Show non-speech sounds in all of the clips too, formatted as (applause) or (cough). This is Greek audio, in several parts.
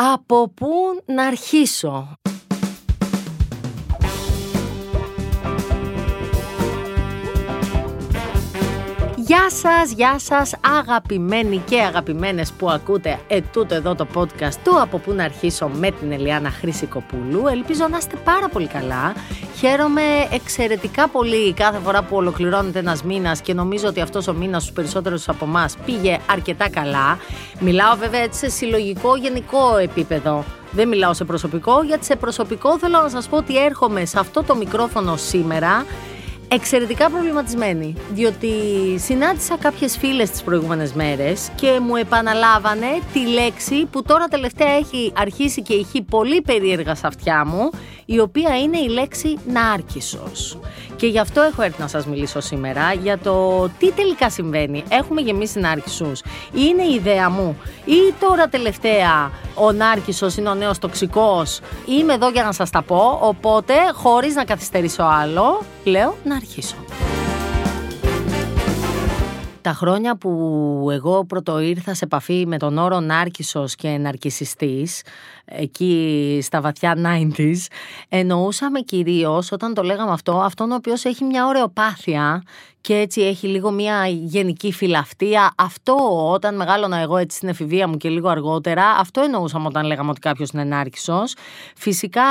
Από πού να αρχίσω; Γεια σας, γεια σας αγαπημένοι και αγαπημένες που ακούτε ετούτο εδώ το podcast του από που να αρχίσω με την Ελιάνα Χρυσικοπούλου. Ελπίζω να είστε πάρα πολύ καλά. Χαίρομαι εξαιρετικά πολύ κάθε φορά που ολοκληρώνεται ένας μήνας και νομίζω ότι αυτός ο μήνας στους περισσότερους από εμάς πήγε αρκετά καλά. Μιλάω βέβαια έτσι σε συλλογικό γενικό επίπεδο. Δεν μιλάω σε προσωπικό, γιατί σε προσωπικό θέλω να σας πω ότι έρχομαι σε αυτό το μικρόφωνο σήμερα εξαιρετικά προβληματισμένη, διότι συνάντησα κάποιες φίλες τις προηγούμενες μέρες και μου επαναλάβανε τη λέξη που τώρα τελευταία έχει αρχίσει και έχει πολύ περίεργα στα αυτιά μου, η οποία είναι η λέξη νάρκισσος. Και γι' αυτό έχω έρθει να σας μιλήσω σήμερα για το τι τελικά συμβαίνει. Έχουμε γεμίσει νάρκισσους. Είναι η ιδέα μου ή τώρα τελευταία ο νάρκισσος είναι ο νέος τοξικός; Είμαι εδώ για να σας τα πω, οπότε χωρίς να καθυστερήσω άλλο, λέω να αρχίσω. Τα χρόνια που εγώ πρώτο ήρθα σε επαφή με τον όρο νάρκισσος και ναρκισιστής, εκεί στα βαθιά 90s, εννοούσαμε κυρίως όταν το λέγαμε αυτό, αυτόν ο οποίος έχει μια ωρεοπάθεια και έτσι έχει λίγο μια γενική φιλαυτία. Αυτό όταν μεγάλωνα εγώ έτσι στην εφηβεία μου και λίγο αργότερα, αυτό εννοούσαμε όταν λέγαμε ότι κάποιος είναι νάρκισο. Φυσικά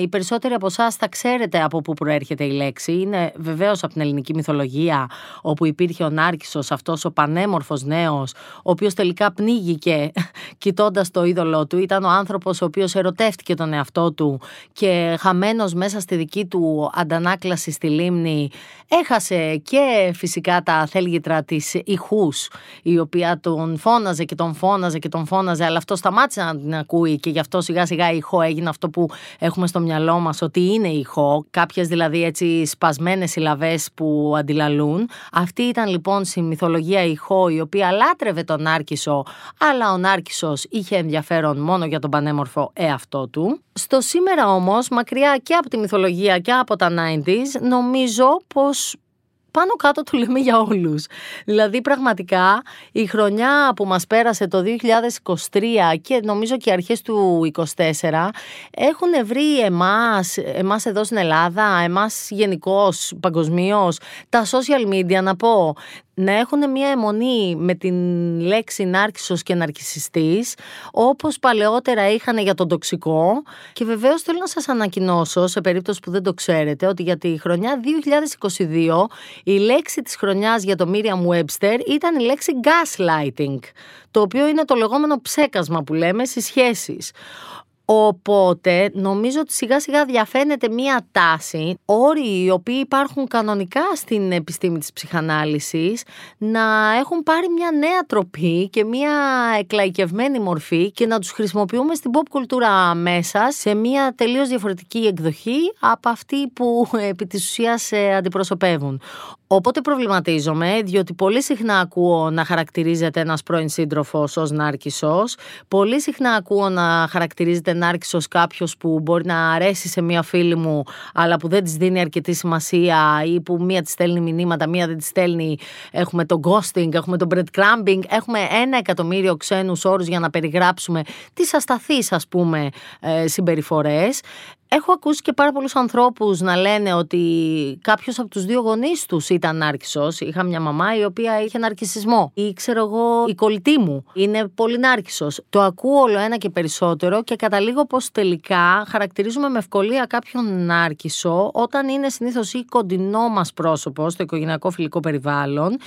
οι περισσότεροι από εσάς θα ξέρετε από πού προέρχεται η λέξη. Είναι βεβαίως από την ελληνική μυθολογία, όπου υπήρχε ο νάρκισο, αυτός ο πανέμορφος νέος, ο οποίος τελικά πνίγηκε (laughs) κοιτώντας το είδωλό του. Ήταν ο άνθρωπος ο οποίος ερωτεύτηκε τον εαυτό του και χαμένος μέσα στη δική του αντανάκλαση στη λίμνη, έχασε και φυσικά τα θέλγητρα της ηχούς, η οποία τον φώναζε και τον φώναζε και τον φώναζε, αλλά αυτό σταμάτησε να την ακούει και γι' αυτό σιγά σιγά η ηχό έγινε αυτό που έχουμε στο μυαλό μας ότι είναι ηχό, κάποιες δηλαδή έτσι σπασμένες συλλαβές που αντιλαλούν. Αυτή ήταν λοιπόν στη μυθολογία ηχό, η οποία λάτρευε τον Άρκισο, αλλά ο Νάρκισος είχε ενδιαφέρον μόνο για τον πανέμορφο εαυτό του. Στο σήμερα όμως, μακριά και από τη μυθολογία και από τα 90s, νομίζω πως πάνω κάτω του λέμε για όλους. Δηλαδή πραγματικά η χρονιά που μας πέρασε το 2023 και νομίζω και οι αρχές του 2024 έχουν βρει εμάς, εμάς εδώ στην Ελλάδα, εμάς γενικώς παγκοσμίως, τα social media να πω, να έχουν μια αιμονή με την λέξη νάρκισσος και ναρκισιστής όπως παλαιότερα είχαν για τον τοξικό και βεβαίως θέλω να σας ανακοινώσω σε περίπτωση που δεν το ξέρετε ότι για τη χρονιά 2022 η λέξη της χρονιάς για το Miriam Webster ήταν η λέξη gaslighting το οποίο είναι το λεγόμενο ψέκασμα που λέμε στις σχέσεις. Οπότε νομίζω ότι σιγά σιγά διαφαίνεται μία τάση, όροι οι οποίοι υπάρχουν κανονικά στην επιστήμη της ψυχανάλυσης, να έχουν πάρει μια νέα τροπή και μια εκλαϊκευμένη μορφή και να τους χρησιμοποιούμε στην pop κουλτούρα μέσα σε μια τελείως διαφορετική εκδοχή από αυτή που επί της ουσίας ε, αντιπροσωπεύουν. Οπότε προβληματίζομαι, διότι πολύ συχνά ακούω να χαρακτηρίζεται ένας πρώην σύντροφος ως νάρκισο. Πολύ συχνά ακούω να χαρακτηρίζεται νάρκισο κάποιος που μπορεί να αρέσει σε μία φίλη μου, αλλά που δεν της δίνει αρκετή σημασία ή που μία της στέλνει μηνύματα, μία δεν της στέλνει. Έχουμε το ghosting, έχουμε το breadcrumbing, έχουμε ένα εκατομμύριο ξένους όρους για να περιγράψουμε τις ασταθείς, ας πούμε, ε, συμπεριφορές. Έχω ακούσει και πάρα πολλούς ανθρώπους να λένε ότι κάποιος από τους δύο γονείς τους ήταν νάρκισο. Είχα μια μαμά η οποία είχε ναρκισισμό. Ή ξέρω εγώ, η κολλητή μου είναι πολύ νάρκισο. Το ακούω όλο ένα και περισσότερο και καταλήγω πως τελικά χαρακτηρίζουμε με ευκολία κάποιον νάρκισο όταν είναι συνήθως ή κοντινό μας πρόσωπος στο οικογενειακό φιλικό περιβάλλον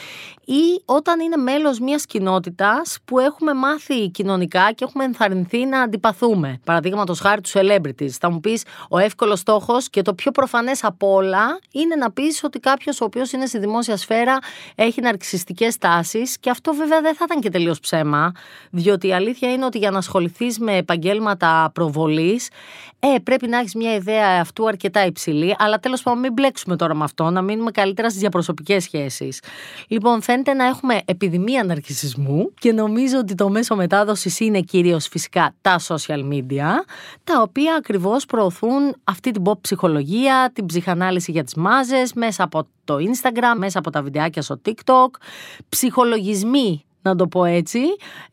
ή όταν είναι μέλος μιας κοινότητας που έχουμε μάθει κοινωνικά και έχουμε ενθαρρυνθεί να αντιπαθούμε. Παραδείγματος χάρη τους celebrities. Θα μου πεις, ο εύκολος στόχος και το πιο προφανές από όλα είναι να πεις ότι κάποιος ο οποίος είναι στη δημόσια σφαίρα έχει ναρκιστικέ τάσεις. Και αυτό βέβαια δεν θα ήταν και τελείως ψέμα, διότι η αλήθεια είναι ότι για να ασχοληθείς με επαγγέλματα προβολής, ε, πρέπει να έχεις μια ιδέα αυτού αρκετά υψηλή. Αλλά τέλος πάντων, μην μπλέξουμε τώρα με αυτό, να μείνουμε καλύτερα στις διαπροσωπικές σχέσεις. Λοιπόν, φαίνεται να έχουμε επιδημία ναρκισισμού και νομίζω ότι το μέσο μετάδοσης είναι κυρίως φυσικά τα social media, τα οποία ακριβώς προωθούν αυτή την pop ψυχολογία, την ψυχανάλυση για τις μάζες, μέσα από το Instagram, μέσα από τα βιντεάκια στο TikTok, ψυχολογισμοί να το πω έτσι,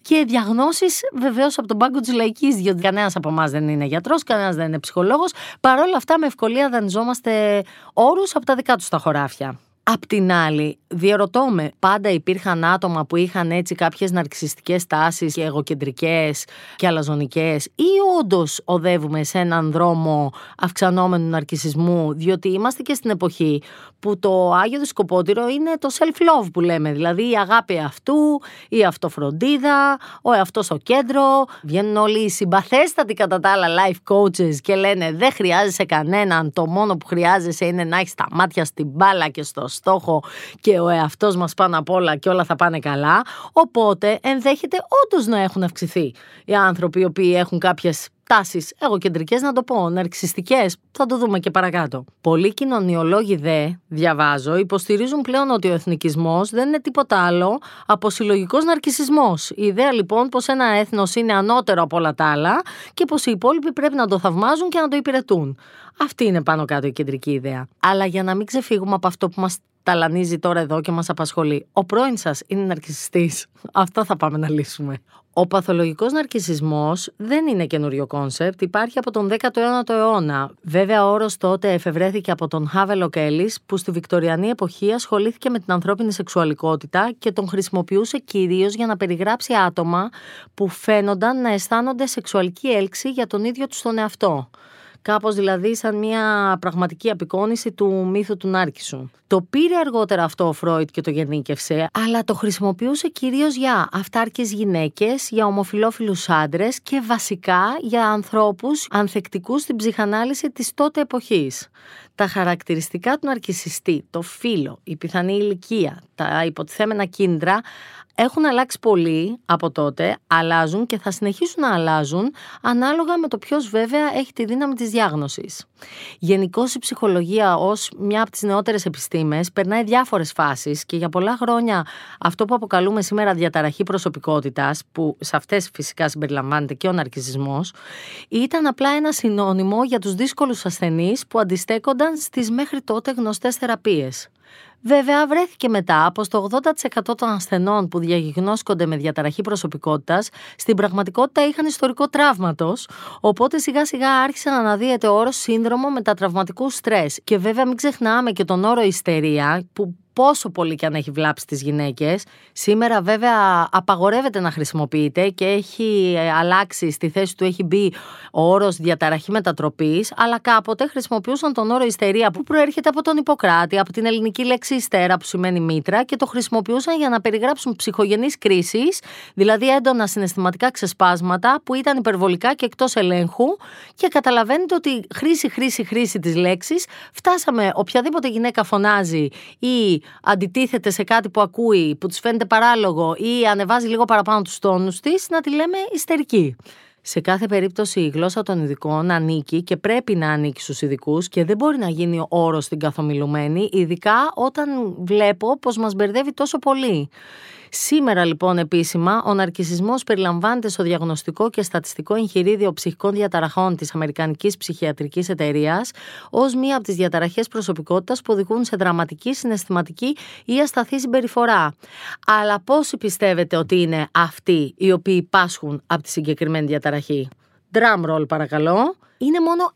και διαγνώσεις βεβαίως από τον πάγκο της λαϊκής, διότι κανένας από εμάς δεν είναι γιατρός, κανένας δεν είναι ψυχολόγος. Παρ' όλα αυτά με ευκολία δανειζόμαστε όρους από τα δικά τους τα χωράφια. Απ' την άλλη, διαρωτώ με, πάντα υπήρχαν άτομα που είχαν έτσι κάποιες ναρκισιστικές τάσεις και εγωκεντρικές και αλαζονικές ή όντως οδεύουμε σε έναν δρόμο αυξανόμενου ναρκισισμού διότι είμαστε και στην εποχή που το Άγιο Δισκοπότηρο είναι το self-love που λέμε, δηλαδή η αγάπη αυτού, η αυτοφροντίδα, ο εαυτός στο κέντρο, βγαίνουν όλοι οι συμπαθέστατοι κατά τα άλλα life coaches και λένε δεν χρειάζεσαι κανέναν, το μόνο που χρειάζεσαι είναι να έχεις τα μάτια στην μπάλα και στο στόχο και ο εαυτός μας πάνω απ' όλα και όλα θα πάνε καλά. Οπότε ενδέχεται όντως να έχουν αυξηθεί οι άνθρωποι οι οποίοι έχουν κάποιες τάσεις εγωκεντρικές, να το πω, ναρξιστικές. Θα το δούμε και παρακάτω. Πολλοί κοινωνιολόγοι δε, διαβάζω, υποστηρίζουν πλέον ότι ο εθνικισμός δεν είναι τίποτα άλλο από συλλογικός ναρκισμό. Η ιδέα λοιπόν πως ένα έθνος είναι ανώτερο από όλα τα άλλα και πως οι υπόλοιποι πρέπει να το θαυμάζουν και να το υπηρετούν. Αυτή είναι πάνω κάτω η κεντρική ιδέα. Αλλά για να μην ξεφύγουμε από αυτό που μας ταλανίζει τώρα εδώ και μας απασχολεί. Ο πρώην σας είναι ναρκιστής. (laughs) Αυτό θα πάμε να λύσουμε. Ο παθολογικός ναρκισσισμός δεν είναι καινούριο concept, υπάρχει από τον 19ο αιώνα. Βέβαια, ο όρος τότε εφευρέθηκε από τον Χάβελοκ Έλλις, που στη Βικτοριανή εποχή ασχολήθηκε με την ανθρώπινη σεξουαλικότητα και τον χρησιμοποιούσε κυρίως για να περιγράψει άτομα που φαίνονταν να αισθάνονται σεξουαλική έλξη για τον ίδιο τους τον εαυτό. Κάπως δηλαδή σαν μια πραγματική απεικόνηση του μύθου του Νάρκισσου. Το πήρε αργότερα αυτό ο Φρόιντ και το γενίκευσε, αλλά το χρησιμοποιούσε κυρίως για αυτάρκες γυναίκες, για ομοφυλόφιλους άντρες και βασικά για ανθρώπους ανθεκτικούς στην ψυχανάλυση της τότε εποχής. Τα χαρακτηριστικά του ναρκισιστή, το φύλλο, η πιθανή ηλικία, τα υποτιθέμενα κίνδρα έχουν αλλάξει πολύ από τότε, αλλάζουν και θα συνεχίσουν να αλλάζουν ανάλογα με το ποιος βέβαια έχει τη δύναμη της διάγνωσης. Γενικώ η ψυχολογία ως μια από τις νεότερες επιστήμες περνάει διάφορες φάσεις και για πολλά χρόνια αυτό που αποκαλούμε σήμερα διαταραχή προσωπικότητας, που σε αυτές φυσικά συμπεριλαμβάνεται και ο ναρκισμό, ήταν απλά ένα συνώνυμο για τους δύσκολους ασθενείς που αντιστέκονταν στις μέχρι τότε γνωστές θεραπείες. Βέβαια, βρέθηκε μετά πως το 80% των ασθενών που διαγνώσκονται με διαταραχή προσωπικότητας στην πραγματικότητα είχαν ιστορικό τραύματος, οπότε σιγά σιγά άρχισε να αναδύεται ο όρος σύνδρομο μετατραυματικού στρες. Και βέβαια, μην ξεχνάμε και τον όρο ιστερία, που πόσο πολύ και αν έχει βλάψει τις γυναίκες. Σήμερα βέβαια απαγορεύεται να χρησιμοποιείται και έχει ε, αλλάξει, στη θέση του έχει μπει ο όρος διαταραχή μετατροπής, αλλά κάποτε χρησιμοποιούσαν τον όρο ιστερία που προέρχεται από τον Ιπποκράτη, από την ελληνική λέξη ιστέρα που σημαίνει μήτρα και το χρησιμοποιούσαν για να περιγράψουν ψυχογενείς κρίσεις, δηλαδή έντονα συναισθηματικά ξεσπάσματα που ήταν υπερβολικά και εκτός ελέγχου και καταλαβαίνετε ότι χρήση, χρήση, χρήση της λέξης φτάσαμε οποιαδήποτε γυναίκα φωνάζει ή αντιτίθεται σε κάτι που ακούει, που τη φαίνεται παράλογο ή ανεβάζει λίγο παραπάνω τους τόνους της, να τη λέμε ιστερική. Σε κάθε περίπτωση η γλώσσα των ειδικών ανήκει και πρέπει να ανήκει στους ειδικούς και δεν μπορεί να γίνει όρος στην καθομιλουμένη, ειδικά όταν βλέπω πως μας μπερδεύει τόσο πολύ. Σήμερα λοιπόν επίσημα ο ναρκισισμός περιλαμβάνεται στο διαγνωστικό και στατιστικό εγχειρίδιο ψυχικών διαταραχών της Αμερικανικής Ψυχιατρικής Εταιρείας ως μία από τις διαταραχές προσωπικότητας που οδηγούν σε δραματική, συναισθηματική ή ασταθή συμπεριφορά. Αλλά πόσοι πιστεύετε ότι είναι αυτοί οι οποίοι πάσχουν από τη συγκεκριμένη διαταραχή; Drum roll παρακαλώ είναι μόνο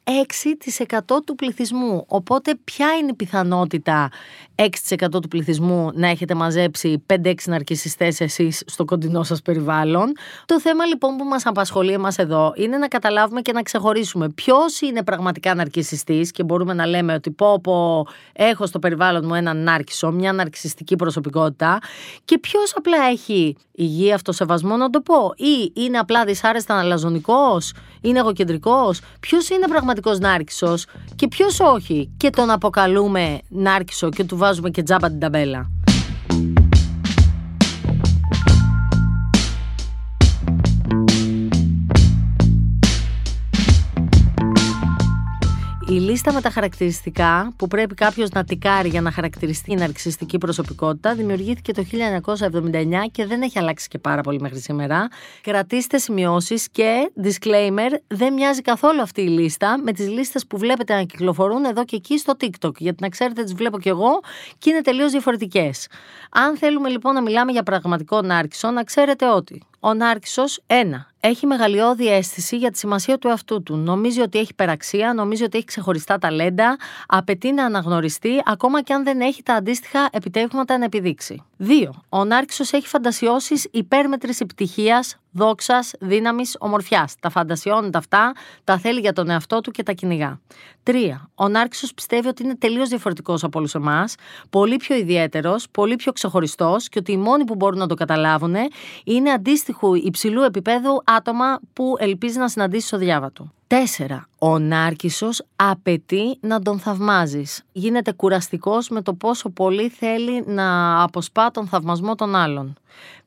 6% του πληθυσμού. Οπότε ποια είναι η πιθανότητα 6% του πληθυσμού να έχετε μαζέψει 5-6 ναρκισιστές εσείς στο κοντινό σας περιβάλλον; Το θέμα λοιπόν που μας απασχολεί εμάς εδώ είναι να καταλάβουμε και να ξεχωρίσουμε ποιος είναι πραγματικά ναρκισιστής και μπορούμε να λέμε ότι πω πω έχω στο περιβάλλον μου έναν νάρκισο, μια ναρκισιστική προσωπικότητα και ποιος απλά έχει υγεία, αυτοσεβασμό να το πω ή είναι απλά δυσάρεστα αλαζονικός, είναι εγωκεντρικός, ποιος είναι πραγματικός Νάρκησο και ποιος όχι; Και τον αποκαλούμε Νάρκησο και του βάζουμε και τζάμπα την ταμπέλα. Η λίστα με τα χαρακτηριστικά που πρέπει κάποιος να τικάρει για να χαρακτηριστεί η ναρκιστική προσωπικότητα δημιουργήθηκε το 1979 και δεν έχει αλλάξει και πάρα πολύ μέχρι σήμερα. Κρατήστε σημειώσεις και disclaimer, δεν μοιάζει καθόλου αυτή η λίστα με τις λίστες που βλέπετε να κυκλοφορούν εδώ και εκεί στο TikTok. Γιατί να ξέρετε, τις βλέπω κι εγώ και είναι τελείως διαφορετικές. Αν θέλουμε λοιπόν να μιλάμε για πραγματικό νάρκισο, να ξέρετε ότι ο Νάρκησος, ένα, έχει μεγαλειώδη αίσθηση για τη σημασία του εαυτού του. Νομίζει ότι έχει περαξία, νομίζει ότι έχει ξεχωριστά ταλέντα, απαιτεί να αναγνωριστεί, ακόμα και αν δεν έχει τα αντίστοιχα επιτεύγματα να επιδείξει. 2. Ο Νάρκησος έχει φαντασιώσεις υπέρμετρης επιτυχίας, δόξας, δύναμης, ομορφιάς. Τα φαντασιώνεται αυτά, τα θέλει για τον εαυτό του και τα κυνηγά. 3. Ο Νάρκησος πιστεύει ότι είναι τελείως διαφορετικός από όλους εμάς, πολύ πιο ιδιαίτερος, πολύ πιο ξεχωριστός και ότι οι μόνοι που μπορούν να το καταλάβουν είναι αντίστοιχου υψηλού επίπεδου άτομα που ελπίζει να συναντήσει στο διάβα του. 4. Ο Νάρκισσος απαιτεί να τον θαυμάζεις. Γίνεται κουραστικός με το πόσο πολύ θέλει να αποσπά τον θαυμασμό των άλλων.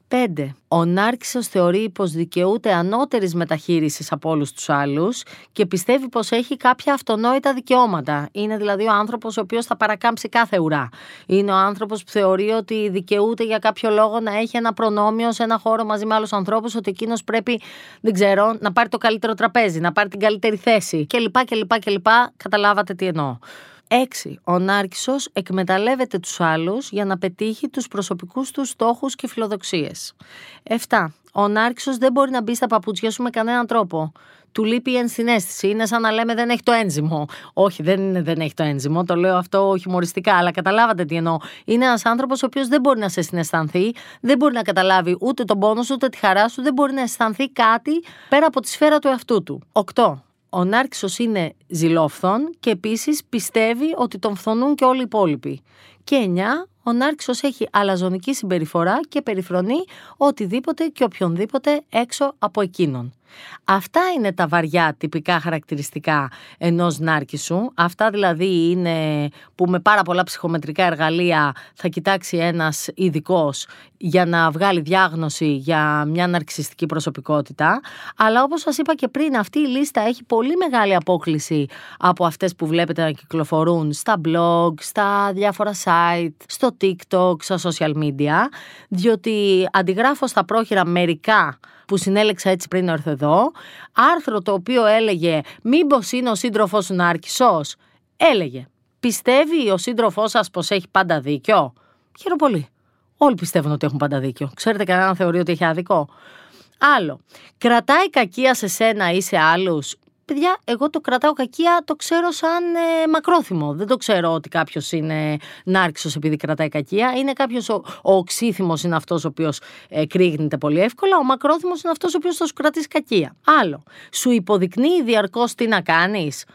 5. Ο Νάρκισσος θεωρεί πως δικαιούται ανώτερης μεταχείρισης από όλους τους άλλους και πιστεύει πως έχει κάποια αυτονόητα δικαιώματα. Είναι δηλαδή ο άνθρωπος ο οποίος θα παρακάμψει κάθε ουρά. Είναι ο άνθρωπος που θεωρεί ότι δικαιούται για κάποιο λόγο να έχει ένα προνόμιο σε ένα χώρο μαζί με άλλους ανθρώπους, ότι εκείνος πρέπει, δεν ξέρω, να πάρει το καλύτερο τραπέζι, να πάρει την καλύτερη θέση κλπ. κλπ, κλπ. Καταλάβατε τι εννοώ. 6. Ο Νάρκισσος εκμεταλλεύεται τους άλλους για να πετύχει τους προσωπικούς του στόχους και φιλοδοξίες. 7. Ο Νάρκισσος δεν μπορεί να μπει στα παπούτσια σου με κανέναν τρόπο. Του λείπει η ενσυναίσθηση. Είναι σαν να λέμε δεν έχει το ένζυμο. Όχι, δεν είναι δεν έχει το ένζυμο. Το λέω αυτό χιουμοριστικά, αλλά καταλάβατε τι εννοώ. Είναι ένας άνθρωπος ο οποίος δεν μπορεί να σε συναισθανθεί, δεν μπορεί να καταλάβει ούτε τον πόνο σου, ούτε τη χαρά σου, δεν μπορεί να αισθανθεί κάτι πέρα από τη σφαίρα του εαυτού του. 8. Ο Νάρκισσος είναι ζηλόφθον και επίσης πιστεύει ότι τον φθονούν και όλοι οι υπόλοιποι. Και 9. Ο Νάρκισσος έχει αλαζονική συμπεριφορά και περιφρονεί οτιδήποτε και οποιονδήποτε έξω από εκείνον. Αυτά είναι τα βαριά τυπικά χαρακτηριστικά ενός νάρκισσου. Αυτά δηλαδή είναι που με πάρα πολλά ψυχομετρικά εργαλεία θα κοιτάξει ένας ειδικός για να βγάλει διάγνωση για μια ναρκισιστική προσωπικότητα. Αλλά όπως σας είπα και πριν αυτή η λίστα έχει πολύ μεγάλη απόκληση από αυτές που βλέπετε να κυκλοφορούν στα blog, στα διάφορα site, στο TikTok, στα social media διότι αντιγράφω στα πρόχειρα μερικά που συνέλεξα έτσι πριν έρθω εδώ, άρθρο το οποίο έλεγε μήπως είναι ο σύντροφό σου Νάρκησο. Έλεγε, πιστεύει ο σύντροφός σας πως έχει πάντα δίκιο; Χαίρομαι πολύ. Όλοι πιστεύουν ότι έχουν πάντα δίκιο. Ξέρετε κανέναν θεωρεί ότι έχει άδικο; Άλλο. Κρατάει κακία σε σένα ή σε άλλους παιδιά, εγώ το κρατάω κακία, το ξέρω σαν ε, μακρόθυμο. Δεν το ξέρω ότι κάποιος είναι νάρκισος επειδή κρατάει κακία. Είναι κάποιος, ο, ο οξύθυμος είναι αυτός ο οποίος ε, κρύγνεται πολύ εύκολα. Ο μακρόθυμος είναι αυτός ο οποίος θα σου κρατήσει κακία. Άλλο. Σου υποδεικνύει διαρκώς τι να κάνεις.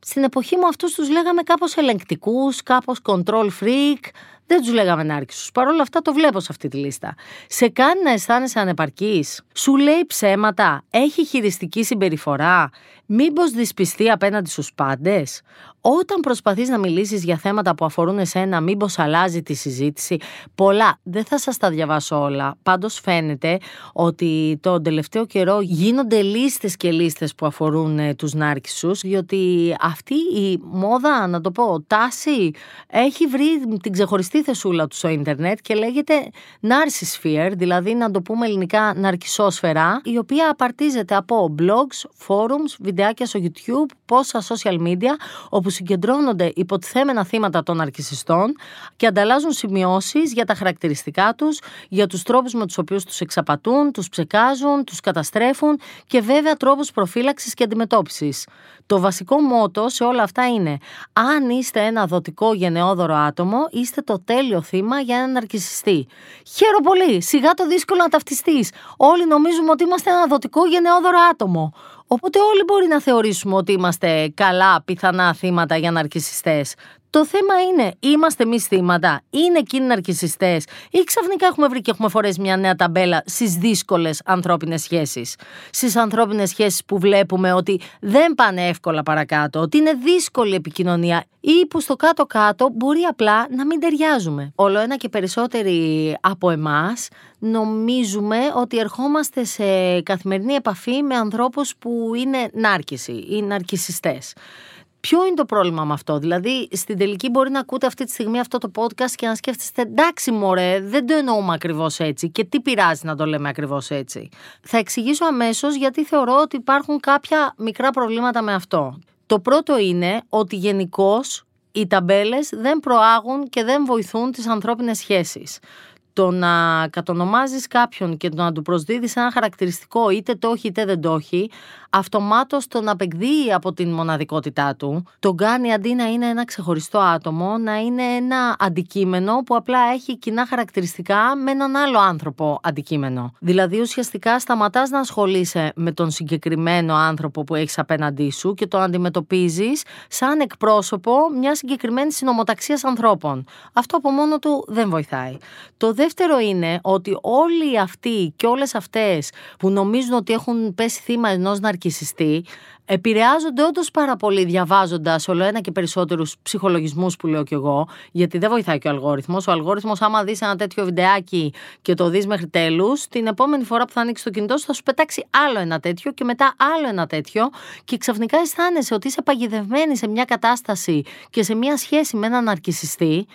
Στην εποχή μου αυτούς τους λέγαμε κάπως ελεγκτικούς, κάπως control freak, δεν τους λέγαμε νάρκησους. Παρ' όλα αυτά το βλέπω σε αυτή τη λίστα. Σε κάνει να αισθάνεσαι ανεπαρκής. Σου λέει ψέματα. Έχει χειριστική συμπεριφορά. Μήπως δυσπιστεί απέναντι στους πάντες; Όταν προσπαθείς να μιλήσεις για θέματα που αφορούν εσένα, μήπως αλλάζει τη συζήτηση; Πολλά. Δεν θα σας τα διαβάσω όλα. Πάντως φαίνεται ότι τον τελευταίο καιρό γίνονται λίστες και λίστες που αφορούν ε, τους νάρκησου, διότι αυτή η μόδα, να το πω, τάση έχει βρει την ξεχωριστή τη θεσούλα του στο ίντερνετ και λέγεται Narcisphere, δηλαδή να το πούμε ελληνικά ναρκισόσφαιρα, η οποία απαρτίζεται από blogs, forums, βιντεάκια στο YouTube, πόσα social media, όπου συγκεντρώνονται υποτιθέμενα θύματα των ναρκισιστών και ανταλλάζουν σημειώσεις για τα χαρακτηριστικά τους, για τους τρόπους με τους οποίους τους εξαπατούν, τους ψεκάζουν, τους καταστρέφουν και βέβαια τρόπους προφύλαξης και αντιμετώπισης. Το βασικό μότο σε όλα αυτά είναι αν είστε ένα δοτικό γενναιόδωρο άτομο, είστε το τέλειο θύμα για έναν ναρκισιστή. Χαίρομαι πολύ. Σιγά το δύσκολο να ταυτιστείς. Όλοι νομίζουμε ότι είμαστε ένα δοτικό γενναιόδωρο άτομο. Οπότε όλοι μπορεί να θεωρήσουμε ότι είμαστε καλά πιθανά θύματα για ναρκισιστές. Το θέμα είναι, είμαστε εμείς θύματα, είναι εκείνοι ναρκισιστές, ή ξαφνικά έχουμε βρει και έχουμε φορέσει μια νέα ταμπέλα στις δύσκολες ανθρώπινες σχέσεις. Στις ανθρώπινες σχέσεις που βλέπουμε ότι δεν πάνε εύκολα παρακάτω, ότι είναι δύσκολη επικοινωνία ή που στο κάτω-κάτω μπορεί απλά να μην ταιριάζουμε. Όλο ένα και περισσότεροι από εμάς νομίζουμε ότι ερχόμαστε σε καθημερινή επαφή με ανθρώπους που είναι νάρκισοι ή ναρκισιστές. Ποιο είναι το πρόβλημα με αυτό, Δηλαδή, στην τελική μπορεί να ακούτε αυτή τη στιγμή αυτό το podcast και να σκέφτεστε, εντάξει, μωρέ, δεν το εννοούμε ακριβώς έτσι και τι πειράζει να το λέμε ακριβώς έτσι. Θα εξηγήσω αμέσως γιατί θεωρώ ότι υπάρχουν κάποια μικρά προβλήματα με αυτό. Το πρώτο είναι ότι γενικώς οι ταμπέλες δεν προάγουν και δεν βοηθούν τις ανθρώπινες σχέσεις το να κατονομάζεις κάποιον και το να του προσδίδεις ένα χαρακτηριστικό είτε το έχει είτε δεν το έχει, αυτομάτως τον απεκδίει από την μοναδικότητά του, τον κάνει αντί να είναι ένα ξεχωριστό άτομο, να είναι ένα αντικείμενο που απλά έχει κοινά χαρακτηριστικά με έναν άλλο άνθρωπο αντικείμενο. Δηλαδή ουσιαστικά σταματάς να ασχολείσαι με τον συγκεκριμένο άνθρωπο που έχεις απέναντί σου και τον αντιμετωπίζεις σαν εκπρόσωπο μιας συγκεκριμένης συνομοταξία ανθρώπων. Αυτό από μόνο του δεν βοηθάει. Το δεύτερο είναι ότι όλοι αυτοί και όλες αυτές που νομίζουν ότι έχουν πέσει θύμα ενός ναρκισιστή επηρεάζονται όντως πάρα πολύ διαβάζοντας όλο ένα και περισσότερους ψυχολογισμούς που λέω κι εγώ, γιατί δεν βοηθάει και ο αλγόριθμος. Ο αλγόριθμος, άμα δεις ένα τέτοιο βιντεάκι και το δεις μέχρι τέλους, την επόμενη φορά που θα ανοίξει το κινητό σου θα σου πετάξει άλλο ένα τέτοιο και μετά άλλο ένα τέτοιο και ξαφνικά αισθάνεσαι ότι είσαι παγιδευμένη σε μια κατάσταση και σε μια σχέση με έναν ναρκισιστή.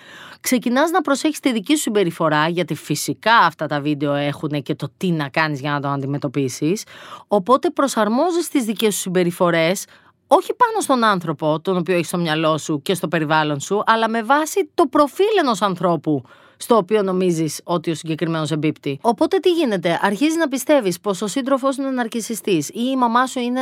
Ξεκινάς να προσέχεις τη δική σου συμπεριφορά, γιατί φυσικά αυτά τα βίντεο έχουν και το τι να κάνεις για να το αντιμετωπίσεις. Οπότε προσαρμόζεις τις δικές σου συμπεριφορές όχι πάνω στον άνθρωπο τον οποίο έχεις στο μυαλό σου και στο περιβάλλον σου, αλλά με βάση το προφίλ ενός ανθρώπου στο οποίο νομίζεις ότι ο συγκεκριμένος εμπίπτει. Οπότε τι γίνεται, αρχίζεις να πιστεύεις πως ο σύντροφός είναι ναρκιστή ή η μαμά σου είναι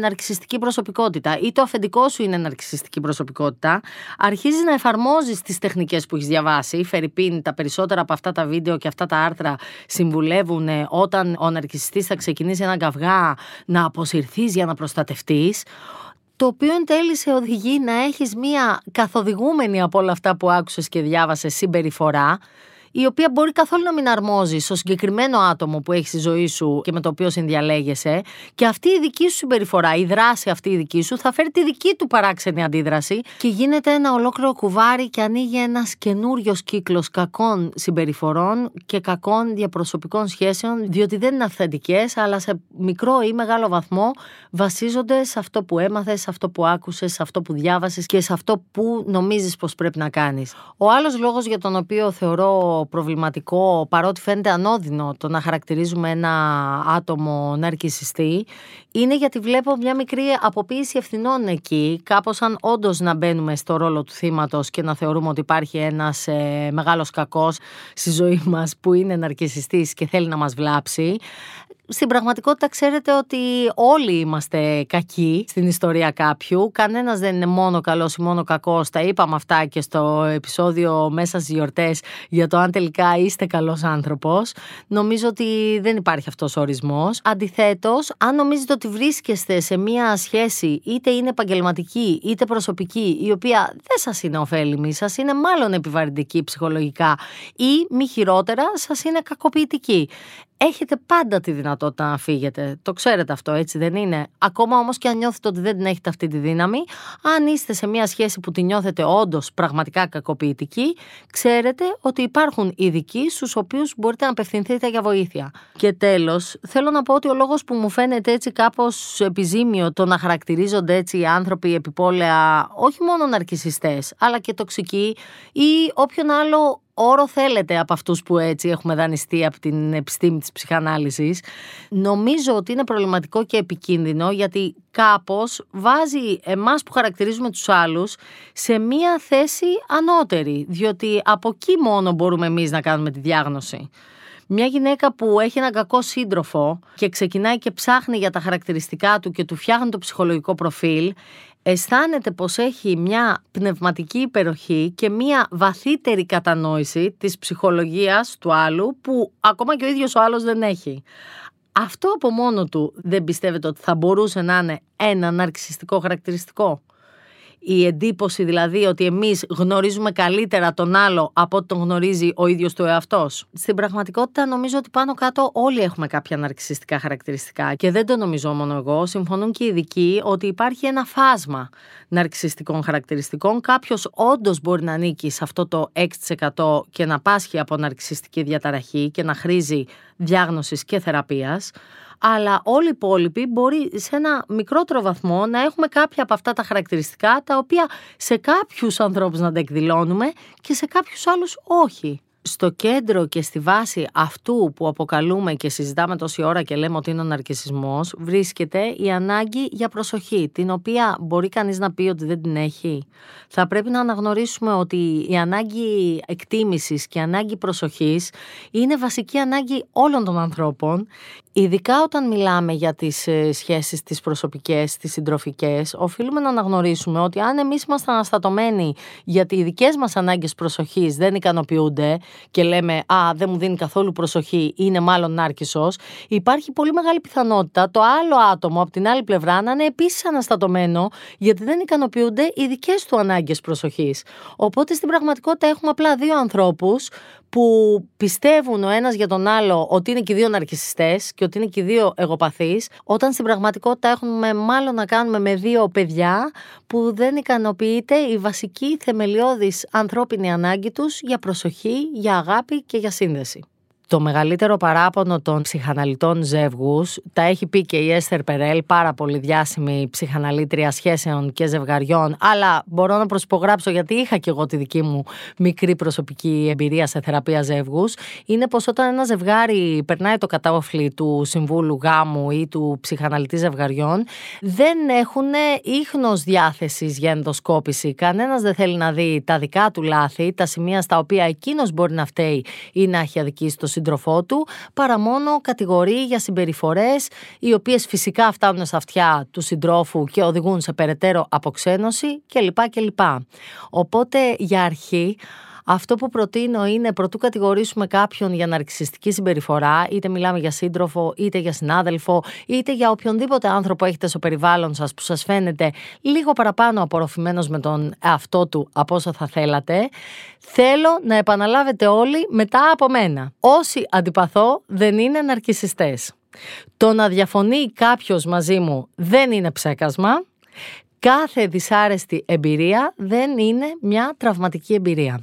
ναρκιστική προσωπικότητα ή το αφεντικό σου είναι ναρκιστική προσωπικότητα. Αρχίζεις να εφαρμόζεις τις τεχνικές που έχεις διαβάσει. Φερρυπίν, τα περισσότερα από αυτά τα βίντεο και αυτά τα άρθρα συμβουλεύουν όταν ο ναρκιστή θα ξεκινήσει ένα καυγά να αποσυρθείς για να προστατευτείς το οποίο εν τέλει σε οδηγεί να έχεις μία καθοδηγούμενη από όλα αυτά που άκουσες και διάβασες συμπεριφορά η οποία μπορεί καθόλου να μην αρμόζει στο συγκεκριμένο άτομο που έχει στη ζωή σου και με το οποίο συνδιαλέγεσαι. Και αυτή η δική σου συμπεριφορά, η δράση αυτή η δική σου, θα φέρει τη δική του παράξενη αντίδραση και γίνεται ένα ολόκληρο κουβάρι και ανοίγει ένας καινούριος κύκλος κακών συμπεριφορών και κακών διαπροσωπικών σχέσεων, διότι δεν είναι αυθεντικές, αλλά σε μικρό ή μεγάλο βαθμό βασίζονται σε αυτό που έμαθες, σε αυτό που άκουσες, σε αυτό που διάβασες και σε αυτό που νομίζεις πως πρέπει να κάνεις. Ο άλλος λόγος για τον οποίο θεωρώ προβληματικό, παρότι φαίνεται ανώδυνο το να χαρακτηρίζουμε ένα άτομο ναρκισιστή, είναι γιατί βλέπω μια μικρή αποποίηση ευθυνών εκεί, κάπως σαν όντως να μπαίνουμε στο ρόλο του θύματος και να θεωρούμε ότι υπάρχει ένας ε, μεγάλος κακός στη ζωή μας που είναι ναρκισιστής και θέλει να μας βλάψει στην πραγματικότητα ξέρετε ότι όλοι είμαστε κακοί στην ιστορία κάποιου. Κανένας δεν είναι μόνο καλός ή μόνο κακός. Τα είπαμε αυτά και στο επεισόδιο μέσα στις γιορτές για το αν τελικά είστε καλός άνθρωπος. Νομίζω ότι δεν υπάρχει αυτός ο ορισμός. Αντιθέτως, αν νομίζετε ότι βρίσκεστε σε μια σχέση είτε είναι επαγγελματική είτε προσωπική η οποία δεν σας είναι ωφέλιμη, σας είναι μάλλον επιβαρυντική ψυχολογικά ή μη χειρότερα σας είναι κακοποιητική έχετε πάντα τη δυνατότητα να φύγετε. Το ξέρετε αυτό, έτσι δεν είναι; Ακόμα όμως και αν νιώθετε ότι δεν έχετε αυτή τη δύναμη, αν είστε σε μια σχέση που τη νιώθετε όντως πραγματικά κακοποιητική, ξέρετε ότι υπάρχουν ειδικοί στους οποίους μπορείτε να απευθυνθείτε για βοήθεια. Και τέλος, θέλω να πω ότι ο λόγος που μου φαίνεται έτσι κάπως επιζήμιο το να χαρακτηρίζονται έτσι οι άνθρωποι επιπόλαια όχι μόνο ναρκισιστές, αλλά και τοξικοί ή όποιον άλλο όρο θέλετε από αυτούς που έτσι έχουμε δανειστεί από την επιστήμη της ψυχανάλυσης. Νομίζω ότι είναι προβληματικό και επικίνδυνο γιατί κάπως βάζει εμάς που χαρακτηρίζουμε τους άλλους σε μία θέση ανώτερη, διότι από εκεί μόνο μπορούμε εμείς να κάνουμε τη διάγνωση. Μια γυναίκα που έχει έναν κακό σύντροφο και ξεκινάει και ψάχνει για τα χαρακτηριστικά του και του φτιάχνει το ψυχολογικό προφίλ, αισθάνεται πως έχει μια πνευματική υπεροχή και μια βαθύτερη κατανόηση της ψυχολογίας του άλλου που ακόμα και ο ίδιος ο άλλος δεν έχει. Αυτό από μόνο του δεν πιστεύετε ότι θα μπορούσε να είναι ένα ναρκισιστικό χαρακτηριστικό; Η εντύπωση δηλαδή ότι εμείς γνωρίζουμε καλύτερα τον άλλο από ό,τι τον γνωρίζει ο ίδιος του εαυτός. Στην πραγματικότητα νομίζω ότι πάνω κάτω όλοι έχουμε κάποια ναρκισιστικά χαρακτηριστικά και δεν το νομίζω μόνο εγώ, συμφωνούν και οι ειδικοί ότι υπάρχει ένα φάσμα ναρκισιστικών χαρακτηριστικών. Κάποιος όντως μπορεί να ανήκει σε αυτό το 6% και να πάσχει από ναρκισιστική διαταραχή και να χρήζει διάγνωσης και θεραπείας αλλά όλοι οι υπόλοιποι μπορεί σε ένα μικρότερο βαθμό να έχουμε κάποια από αυτά τα χαρακτηριστικά τα οποία σε κάποιους ανθρώπους να τα εκδηλώνουμε και σε κάποιους άλλους όχι στο κέντρο και στη βάση αυτού που αποκαλούμε και συζητάμε τόση ώρα και λέμε ότι είναι ο ναρκισισμός βρίσκεται η ανάγκη για προσοχή την οποία μπορεί κανείς να πει ότι δεν την έχει. Θα πρέπει να αναγνωρίσουμε ότι η ανάγκη εκτίμησης και η ανάγκη προσοχής είναι βασική ανάγκη όλων των ανθρώπων Ειδικά όταν μιλάμε για τις ε, σχέσεις τις προσωπικές, τις συντροφικές, οφείλουμε να αναγνωρίσουμε ότι αν εμείς είμαστε αναστατωμένοι γιατί οι δικές μας ανάγκες προσοχής δεν ικανοποιούνται και λέμε «Α, δεν μου δίνει καθόλου προσοχή, είναι μάλλον νάρκισσος», υπάρχει πολύ μεγάλη πιθανότητα το άλλο άτομο από την άλλη πλευρά να είναι επίσης αναστατωμένο γιατί δεν ικανοποιούνται οι δικές του ανάγκες προσοχής. Οπότε στην πραγματικότητα έχουμε απλά δύο ανθρώπους που πιστεύουν ο ένας για τον άλλο ότι είναι και οι δύο ναρκισιστές και ότι είναι και οι δύο εγωπαθείς, όταν στην πραγματικότητα έχουμε μάλλον να κάνουμε με δύο παιδιά που δεν ικανοποιείται η βασική θεμελιώδης ανθρώπινη ανάγκη τους για προσοχή, για αγάπη και για σύνδεση. Το μεγαλύτερο παράπονο των ψυχαναλυτών ζεύγους τα έχει πει και η Έστερ Περέλ, πάρα πολύ διάσημη ψυχαναλήτρια σχέσεων και ζευγαριών. Αλλά μπορώ να προσπογράψω γιατί είχα και εγώ τη δική μου μικρή προσωπική εμπειρία σε θεραπεία ζεύγους. Είναι πως όταν ένα ζευγάρι περνάει το κατάοφλι του συμβούλου γάμου ή του ψυχαναλυτή ζευγαριών, δεν έχουν ίχνος διάθεσης για ενδοσκόπηση. Κανένας δεν θέλει να δει τα δικά του λάθη, τα σημεία στα οποία εκείνος μπορεί να φταίει ή να έχει αδικήσει το σύντροφό του, παρά μόνο κατηγορεί για συμπεριφορές οι οποίες φυσικά φτάνουν στα αυτιά του συντρόφου και οδηγούν σε περαιτέρω αποξένωση κλπ. κλπ. Οπότε για αρχή αυτό που προτείνω είναι πρωτού κατηγορήσουμε κάποιον για ναρκιστική συμπεριφορά, είτε μιλάμε για σύντροφο, είτε για συνάδελφο, είτε για οποιονδήποτε άνθρωπο έχετε στο περιβάλλον σας που σας φαίνεται λίγο παραπάνω απορροφημένος με τον εαυτό του από όσο θα θέλατε, θέλω να επαναλάβετε όλοι μετά από μένα. Όσοι αντιπαθώ δεν είναι ναρκισιστές. Το να διαφωνεί κάποιος μαζί μου δεν είναι ψέκασμα. Κάθε δυσάρεστη εμπειρία δεν είναι μια τραυματική εμπειρία.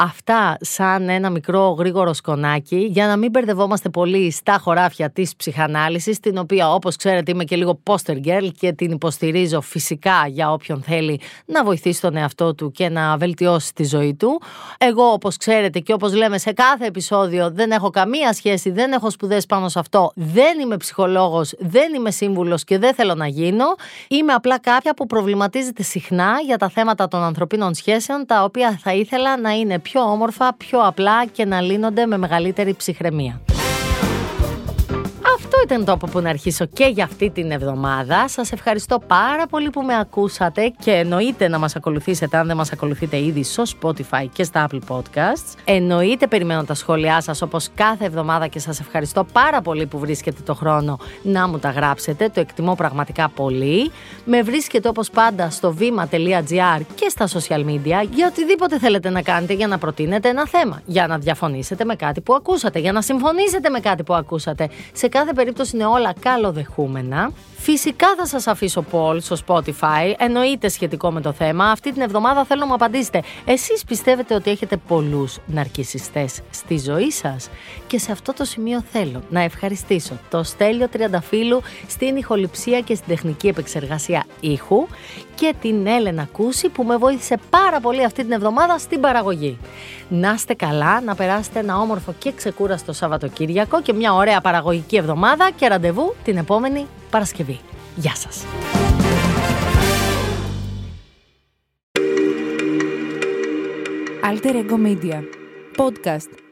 Αυτά σαν ένα μικρό γρήγορο σκονάκι για να μην μπερδευόμαστε πολύ στα χωράφια της ψυχανάλυσης την οποία όπως ξέρετε είμαι και λίγο poster girl και την υποστηρίζω φυσικά για όποιον θέλει να βοηθήσει τον εαυτό του και να βελτιώσει τη ζωή του. Εγώ όπως ξέρετε και όπως λέμε σε κάθε επεισόδιο δεν έχω καμία σχέση, δεν έχω σπουδές πάνω σε αυτό, δεν είμαι ψυχολόγος, δεν είμαι σύμβουλος και δεν θέλω να γίνω. Είμαι απλά κάποια που προβληματίζεται συχνά για τα θέματα των ανθρωπίνων σχέσεων τα οποία θα ήθελα να είναι πιο όμορφα, πιο απλά και να λύνονται με μεγαλύτερη ψυχραιμία. Αυτό ήταν το από που να αρχίσω και για αυτή την εβδομάδα. Σας ευχαριστώ πάρα πολύ που με ακούσατε και εννοείται να μας ακολουθήσετε αν δεν μας ακολουθείτε ήδη στο Spotify και στα Apple Podcasts. Εννοείται περιμένω τα σχόλιά σας όπως κάθε εβδομάδα και σας ευχαριστώ πάρα πολύ που βρίσκετε το χρόνο να μου τα γράψετε. Το εκτιμώ πραγματικά πολύ. Με βρίσκετε όπως πάντα στο βήμα.gr και στα social media για οτιδήποτε θέλετε να κάνετε για να προτείνετε ένα θέμα, για να διαφωνήσετε με κάτι που ακούσατε, για να συμφωνήσετε με κάτι που ακούσατε. Σε κάθε περίπτωση είναι όλα καλοδεχούμενα. Φυσικά θα σας αφήσω poll στο Spotify, εννοείται σχετικό με το θέμα. Αυτή την εβδομάδα θέλω να μου απαντήσετε. Εσείς πιστεύετε ότι έχετε πολλούς ναρκισιστές στη ζωή σας; Και σε αυτό το σημείο θέλω να ευχαριστήσω το Στέλιο Τριανταφύλου στην ηχοληψία και στην τεχνική επεξεργασία ήχου και την Έλενα Κούση που με βοήθησε πάρα πολύ αυτή την εβδομάδα στην παραγωγή. Να είστε καλά, να περάσετε ένα όμορφο και ξεκούραστο Σαββατοκύριακο και μια ωραία παραγωγική εβδομάδα και ραντεβού την επόμενη Παρασκευή. Γεια σας! Alter Ego Media. Podcast